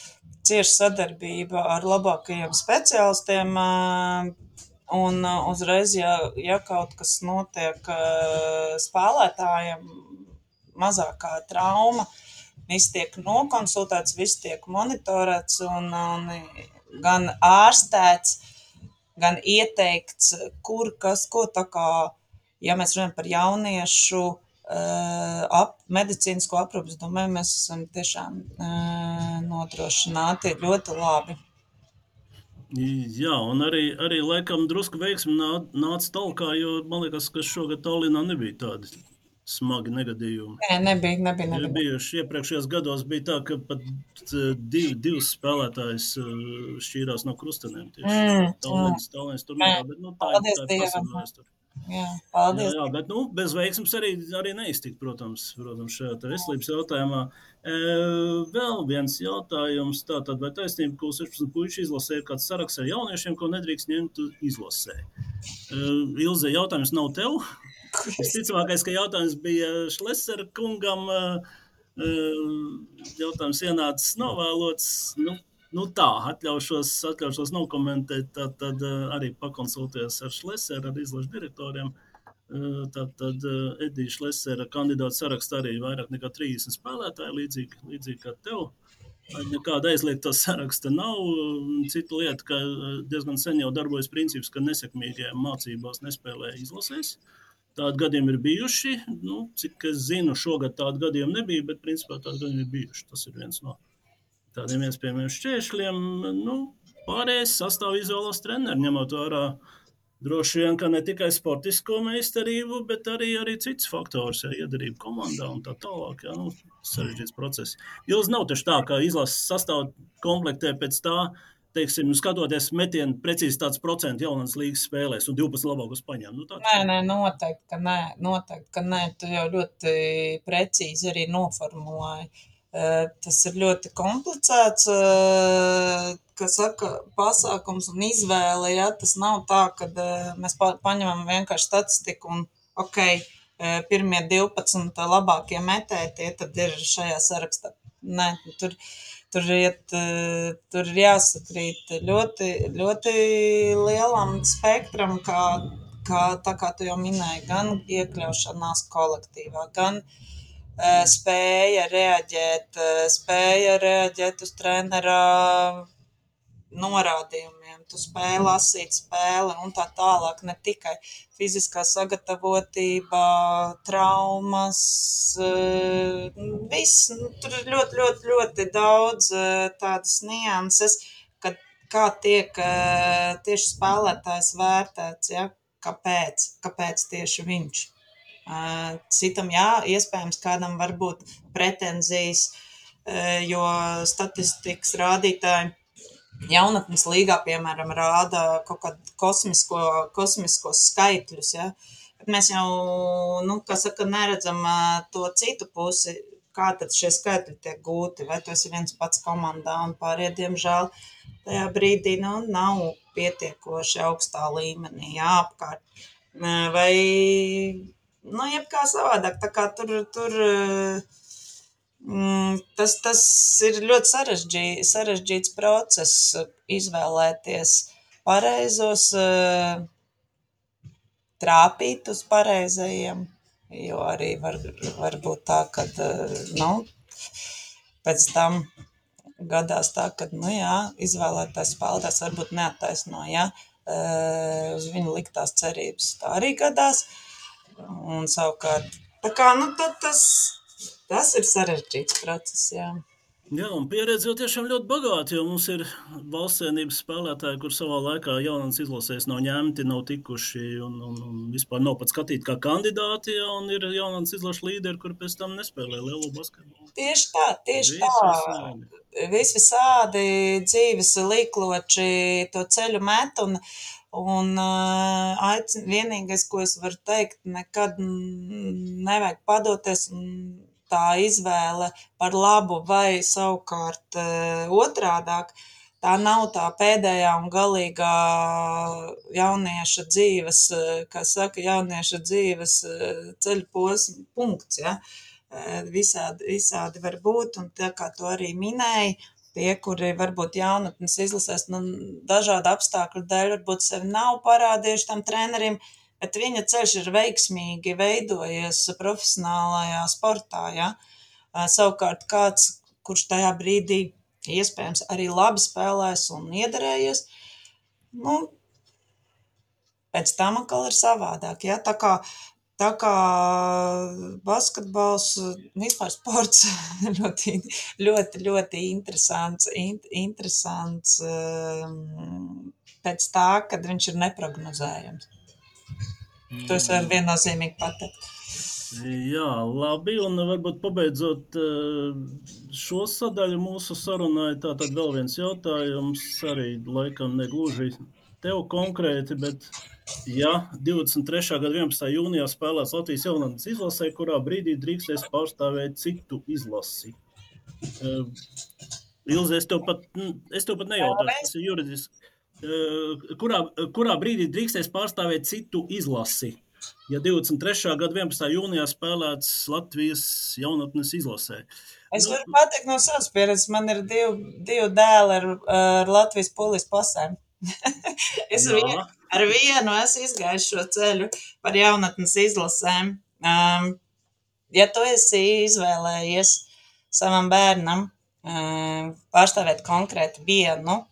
cieša sadarbība ar labākajiem speciālistiem, uh, un uh, uzreiz, ja, ja kaut kas notiek uh, spēlētājiem, mazākā trauma, viss tiek nokonsultēts, viss tiek monitorēts un, un gan ārstēts, gan ieteikts, kur kas, ko tā kā ja mēs runājam par jauniešu uh, ap, medicīnisko aprūpi, es domāju, mēs esam tiešām uh, nodrošināti ļoti labi. Jā, un arī, arī laikam drusku veiksmi nā, nāca talkā, jo man liekas, ka šogad Tallinā nebija tādi smagi negadījumi. Nē, nebija, nebija. nebija. Ja bijuši iepriekšējos gados bija tā, ka pat divi, divas spēlētājas šķīrās no krustenēm. Tieši mm, Tallinas, Tallinas turnīrā, bet nu, tā, Paldies tā ir pasamēsta. Jā, paldies. Jā, jā, bet nu, bez veiksmes arī, arī neiztikt, protams, protams šajā veselības jautājumā. E, vēl viens jautājums. Tātad, vai taisnība, ka 16 puiši izlasē ir kāds saraksts ar jauniešiem, ko nedrīkst ņemt izlasē? E, Ilze, jautājums nav tev. Visticamākais, ka jautājums bija Šlesera kungam. E, jautājums ienācis novēlots. Nu, Nu tā, atļaušos, atļaušos nokomentēt, tad, tad arī pakonsultēties ar Šleseru, ar izlašu direktoriem. Tad, tad Edija Šlesera kandidāta sarakstā arī vairāk nekā 30 spēlētāji, līdzīgi, līdzīgi kā tev. Nekāda aizliegta saraksta nav. Cita lieta, ka diezgan sen jau darbojas princips, ka nesekmīgajiem mācībās nespēlē izlasēs. Tādi gadījumi ir bijuši. Nu, cik es zinu, šogad tādu gadījumu nebija, bet principā tādi gadījumi ir bijuši. Tas ir viens no tādiem iespējamiem šķēršļiem. Nu, pārējais sastāv izvēlos treneru, ņemot vērā droši vien, ne tikai sportisko meistarību, bet arī, arī cits faktors, ja iedarība komandā un tā tālāk. Ja, nu, sarežģīts process. Jūs nav taču tā, ka izlases sastāv komplektē pēc tā, teiksim, skatoties metienu precizitātes procentu jaunas līgas spēlēs un 12 labākos paņem. Nu, tāds... Nē, nē, noteikti, ka nē, noteikti, ka nē, tu jau ļoti precīzi arī noformulēji. Tas ir ļoti komplicēts, kā saka, pasākums un izvēle. Ja? Tas nav tā, ka mēs paņemam vienkārši statistiku un, ok, pirmie 12 labākie metēji, tie tad ir šajā sarakstā. Nē, tur, tur, iet, tur ir jāsakrīt ļoti, ļoti lielam spektram, kā, kā, kā tu jau minēji, gan iekļaušanās kolektīvā, gan uh, spēja reaģēt, spēja reaģēt uz trenera norādījumiem, tu spēji lasīt spēli un tā tālāk, ne tikai fiziskā sagatavotība, traumas, viss, nu, tur ir ļoti, ļoti, ļoti daudz tādas nianses, kad kā tiek tieši spēlētājs vērtēts, ja, kāpēc, kāpēc tieši viņš. Citam, jā, iespējams, kādam var būt pretenzijas, jo statistikas rādītāji jaunatnes līgā, piemēram, rāda kaut kādu kosmisko, kosmiskos skaitļus, ja? mēs jau, nu, kā saka, neredzam to citu pusi, kā tad šie skaitļi tiek gūti, vai tas ir viens pats komandā un pārējie, diemžēl, tajā brīdī, nu, nav pietiekoši augstā līmenī, jā, apkārt. Vai nu, jebkā savādāk. Tā kā tur, tur mm, tas, tas ir ļoti sarežģī, sarežģīts process izvēlēties pareizos, trāpīt uz pareizajiem, jo arī var, var būt tā, ka, nu, pēc tam gadās tā, ka, nu jā, izvēlētais spēlētājs varbūt neattaisno, jā, uz viņu liktās cerības. Tā arī gadās. Uh, Un savukārt, tā kā, nu, tas, tas ir sarežģīts process, jā. Jā, un pieredze jau tiešām ļoti bagāta, jo mums ir valsts cienības spēlētāji, kur savā laikā jaunās izlasēs nav ņemti, nav tikuši un, un, un vispār nav pat skatīti kā kandidāti, ja, un ir jaunās izlašu līderi, kur pēc tam nespēlē lielo basketbolu. Tieši tā, tieši Viss tā. Visi visādi dzīves līkloči to ceļu met, un, Un aicin, vienīgais, ko es varu teikt, nekad nevajag padoties un tā izvēle par labu vai savukārt uh, otrādāk. Tā nav tā pēdējā un galīgā jaunieša dzīves, kā saka, jaunieša dzīves ceļu posma punkts. Ja? Visādi, visādi var būt, un tā kā to arī minēja, tie, kuri varbūt jaunatnes izlasēs, nu, dažādu apstākļu dēļ varbūt sevi nav parādījuši tam trenerim, bet viņa ceļš ir veiksmīgi veidojies profesionālajā sportā, ja. Savukārt kāds, kurš tajā brīdī iespējams arī labi spēlēs un iederējies, nu, pēc tam atkal ir savādāk, ja. Tā kā Tā kā basketbols, vispār sports ļoti, ļoti, ļoti interesants, in, interesants pēc tā, kad viņš ir neprognozējams. To es varu viennozīmīgi pateikt. Jā, labi, un varbūt pabeidzot uh, šo sadaļu mūsu sarunai, tātad vēl viens jautājums, arī laikam negluži tev konkrēti, bet Ja 23. gada 11. jūnijā spēlēs Latvijas jaunatnes izlasē, kurā brīdī drīkstēs pārstāvēt citu izlasi? Uh, Ilze, es tev pat, es tev pat nejautāšu, tas ir juridiski. Uh, kurā, kurā brīdī drīkstēs pārstāvēt citu izlasi? Ja 23. gada 11. jūnijā spēlēts Latvijas jaunatnes izlasē. Es nu, varu pateikt no savas pieredzes, man ir divi, divi dēli ar, ar Latvijas polijas pasēm. es jā. vien, ar vienu esmu izgājis šo ceļu par jaunatnes izlasēm. Um, ja tu esi izvēlējies savam bērnam um, pārstāvēt konkrēti vienu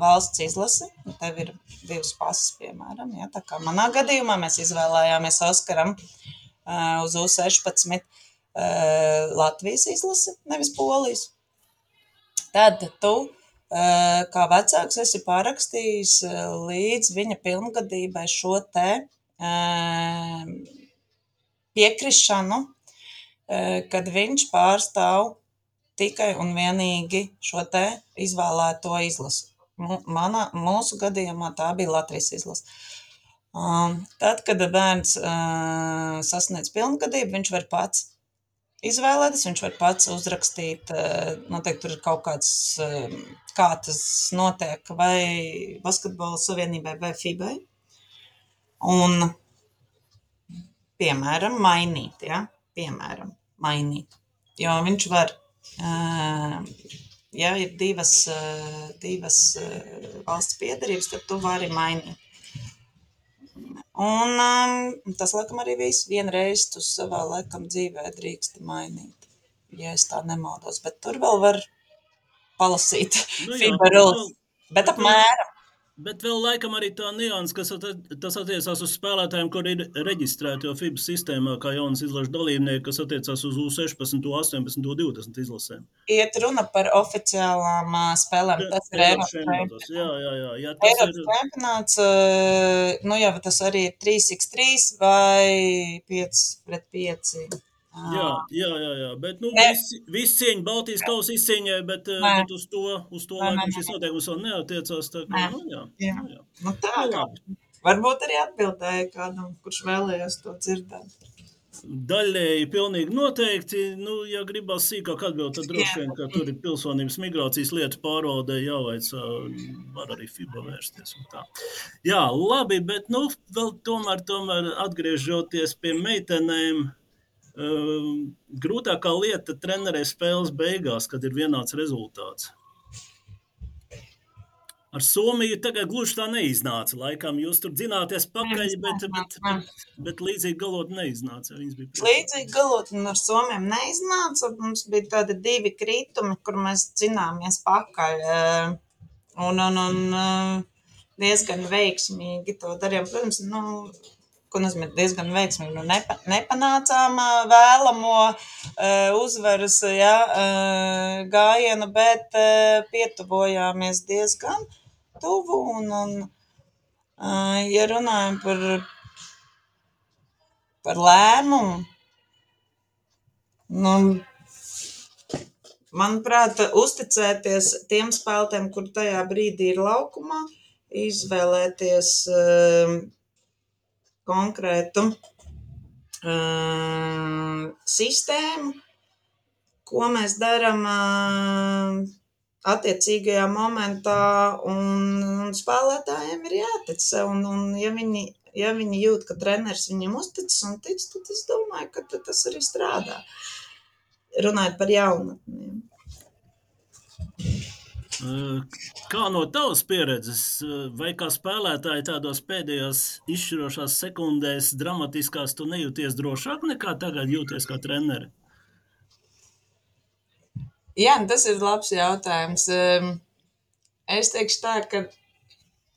valsts izlasi, tev ir divas pasas, piemēram, ja, tā kā manā gadījumā mēs izvēlējāmies Oskaram uz U16 uh, Latvijas izlasi, nevis Polijas. Tad tu kā vecāks esi parakstījis eh, līdz viņa pilngadībai šo te piekrišanu, kad viņš pārstāv tikai un vienīgi šo te izvēlēto izlasi. Mana, mūsu gadījumā tā bija Latvijas izlase. Um, tad, kad bērns sasniedz pilngadību, viņš var pats izvēlēties. Viņš var pats uzrakstīt, eh, noteikti tur ir kaut kāds, eh, kā tas notiek, vai Basketbola savienībai, vai FIBai. Un, piemēram, mainīt, ja? piemēram, mainīt. Jo viņš var, eh, ja ir divas, divas valsts piedarības, tad tu vari mainīt. Un um, tas, laikam, arī viss. Vienreiz tu savā laikam dzīvē drīksti mainīt, ja es tā nemaldos. Bet tur vēl var palasīt nu, FIBA rules. Bet apmēram. Bet vēl laikam arī tā nianses, kas at, attiecās uz spēlētājiem, kur ir reģistrēti jau FIBA sistēmā, kā jaunas izlases dalībnieki, kas attiecās uz U16, 18, 20 izlasēm. Iet runa par oficiālām spēlēm. Tas ir Eiropas čempionāts. Jā, jā, jā. jā tas Eiropas ir... čempionāts, nu jau tas arī ir 3x3 vai 5 pret 5. Jā, jā, jā, jā. bet nu, visi, visi cieņa Baltijas kausa izcīņai, bet, Nē. bet uz to, uz to laikam šis noteikums vēl neatiecās. Tā kā, nu, jā, jā. Nu, jā. Nu, tā, nu, labi. Varbūt arī atbildēja kādam, kurš vēlējās to dzirdēt. Daļēji pilnīgi noteikti, nu, ja gribas sīkāk atbildēt, tad droši vien, ka tur ir pilsonības migrācijas lietu pārvaldē jāveic, var arī FIBA vērsties un tā. Jā, labi, bet, nu, vēl tomēr, tomēr atgriežoties pie meitenēm, grūtākā lieta trenerē spēles beigās, kad ir vienāds rezultāts. Ar Somiju tagad gluži tā neiznāca. Laikam jūs tur dzināties pakaļ, bet, bet, bet, bet līdzīgi galot neiznāca. Līdzīgi galot un ar Somiem neiznāca. Mums bija tādi divi kritumi, kur mēs dzināmies pakaļ. Ehm, un, un, un ehm, diezgan veiksmīgi to darījām. Protams, nu, ko nozīmē diezgan veiksmīgi. Nu, nepa, nepanācām vēlamo uzvaras ja, gājienu, bet pietuvojāmies diezgan tuvu. Un, un, ja runājam par, par lēmumu, nu, manuprāt, uzticēties tiem spēlētājiem, kur tajā brīdī ir laukumā, izvēlēties konkrētu uh, sistēmu, ko mēs darām uh, attiecīgajā momentā, un, un spēlētājiem ir jātic sev, un, un ja viņi, ja viņi jūt, ka treneris viņiem uzticas un tic, tad es domāju, ka tas arī strādā. Runājot par jaunatnēm. Kā no tavas pieredzes, vai kā spēlētāji tādos pēdējos izšķirošās sekundēs, dramatiskās, tu nejūties drošāk nekā tagad jūties kā treneri? Jā, tas ir labs jautājums. Es teikšu tā, ka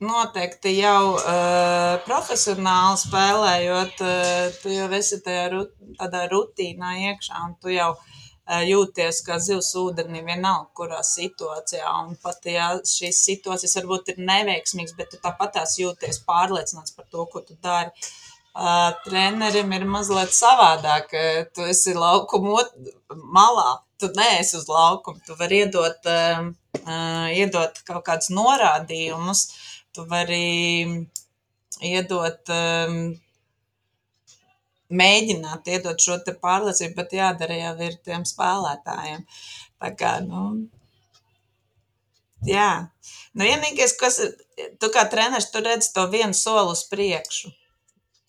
noteikti jau uh, profesionāli spēlējot, uh, tu jau esi tajā rut, tādā rutīnā iekšā un tu jau uh, jūties kā zivs ūdenī, vienalga, kurā situācijā. Un pat ja šīs situācijas varbūt ir neveiksmīgas, bet tu tāpat tās jūties pārliecināts par to, ko tu dari. Uh, trenerim ir mazliet savādāk. Tu esi laukuma malā, tu neesi uz laukuma. Tu vari iedot, uh, iedot kaut kādus norādījumus, tu vari iedot um, mēģināt iedot šo pārliecību, bet jādara jau ir tiem spēlētājiem. Tā kā, nu, jā. Nu, vienīgais, kas tu kā treneris, tu redzi to vienu soli uz priekšu.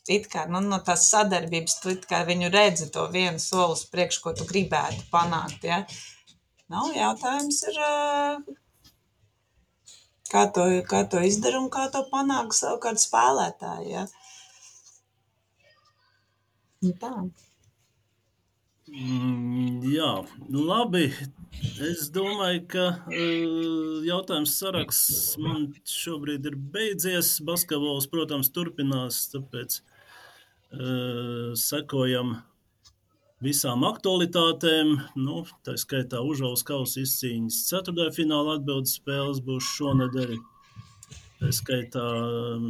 It kā nu, no tās sadarbības, tu kā viņu redzi to vienu soli uz priekšu, ko tu gribētu panākt. Ja? Nav nu, jautājums ir, kā to, kā to izdara un kā to panāk savukārt spēlētāji. Ja? Tā. Mm, jā, labi. Es domāju, ka uh, jautājums saraksts man šobrīd ir beidzies. Basketbols, protams, turpinās, tāpēc uh, sekojam visām aktualitātēm. Nu, tā skaitā Užaulas kausa izcīņas ceturtajā fināla atbildes spēles būs šonadēļ. Tā skaitā um,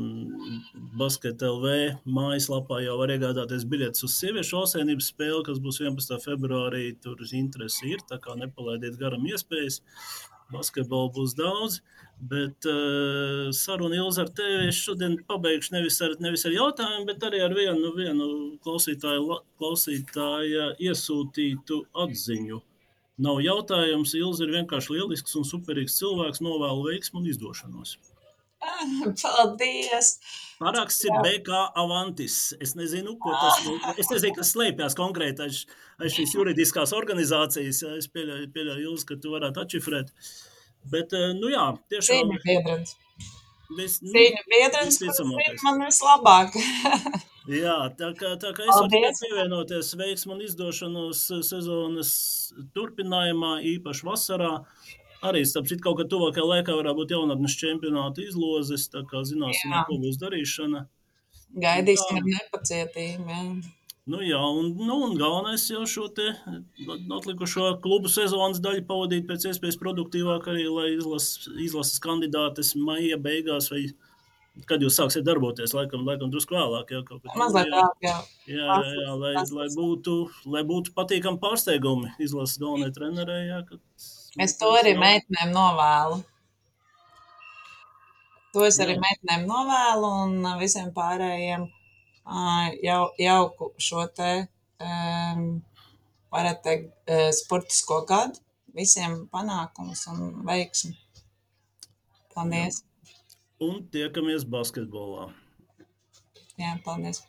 Basket LV mājaslapā jau var iegādāties biļetes uz sieviešu valstsvienības spēli, kas būs 11. februārī. Tur interesi ir, tā kā nepalaidiet garam iespējas. Basketbolu būs daudz, bet uh, sarunu Ilza ar tevi es šodien pabeigšu nevis ar, nevis ar jautājumu, bet arī ar vienu, vienu klausītāju, klausītāja iesūtītu atziņu. Nav jautājums, Ilza ir vienkārši lielisks un superīgs cilvēks, novēlu veiksmu un izdošanos. Paldies! Paraksts ir BK Avantis. Es nezinu, ko tas. Es nezinu, kas slēpjas konkrēti aiz, aiz šīs juridiskās organizācijas. Es pieļauju, pieļauju Ilz, ka tu varētu atšifrēt. Bet, eh, nu jā, tiešām. Cīņu biedrens. Vis, nu, Cīņu biedrens, kurš man vislabāk. jā, tā kā, tā kā es varu pievienoties veiksmu un izdošanos sezonas turpinājumā, īpaši vasarā. Arī, starp citu, kaut kad tuvākajā laikā varētu būt jaunatnes čempionāta izlozes, tā kā zināsim, Jā. ko būs darīšana. Gaidīsim ar nepacietību. Jā. Nu, jā, un, nu, un galvenais jau šo atlikušo klubu sezonas daļu pavadīt pēc iespējas produktīvāk arī, lai izlases, izlases kandidātes maija beigās vai kad jūs sāksiet darboties, laikam, laikam drusku vēlāk. Jā, kaut vēl, jā. Jā, jā, jā lai, lai, būtu, lai būtu patīkami pārsteigumi izlases galvenajai trenerei. Jā, kad, Es to arī meitenēm novēlu. To es arī Jā. meitenēm novēlu un visiem pārējiem jau, jauku šo te, varētu teikt, sportisko gadu. Visiem panākums un veiksmi. Paldies. Un tiekamies basketbolā. Jā, paldies.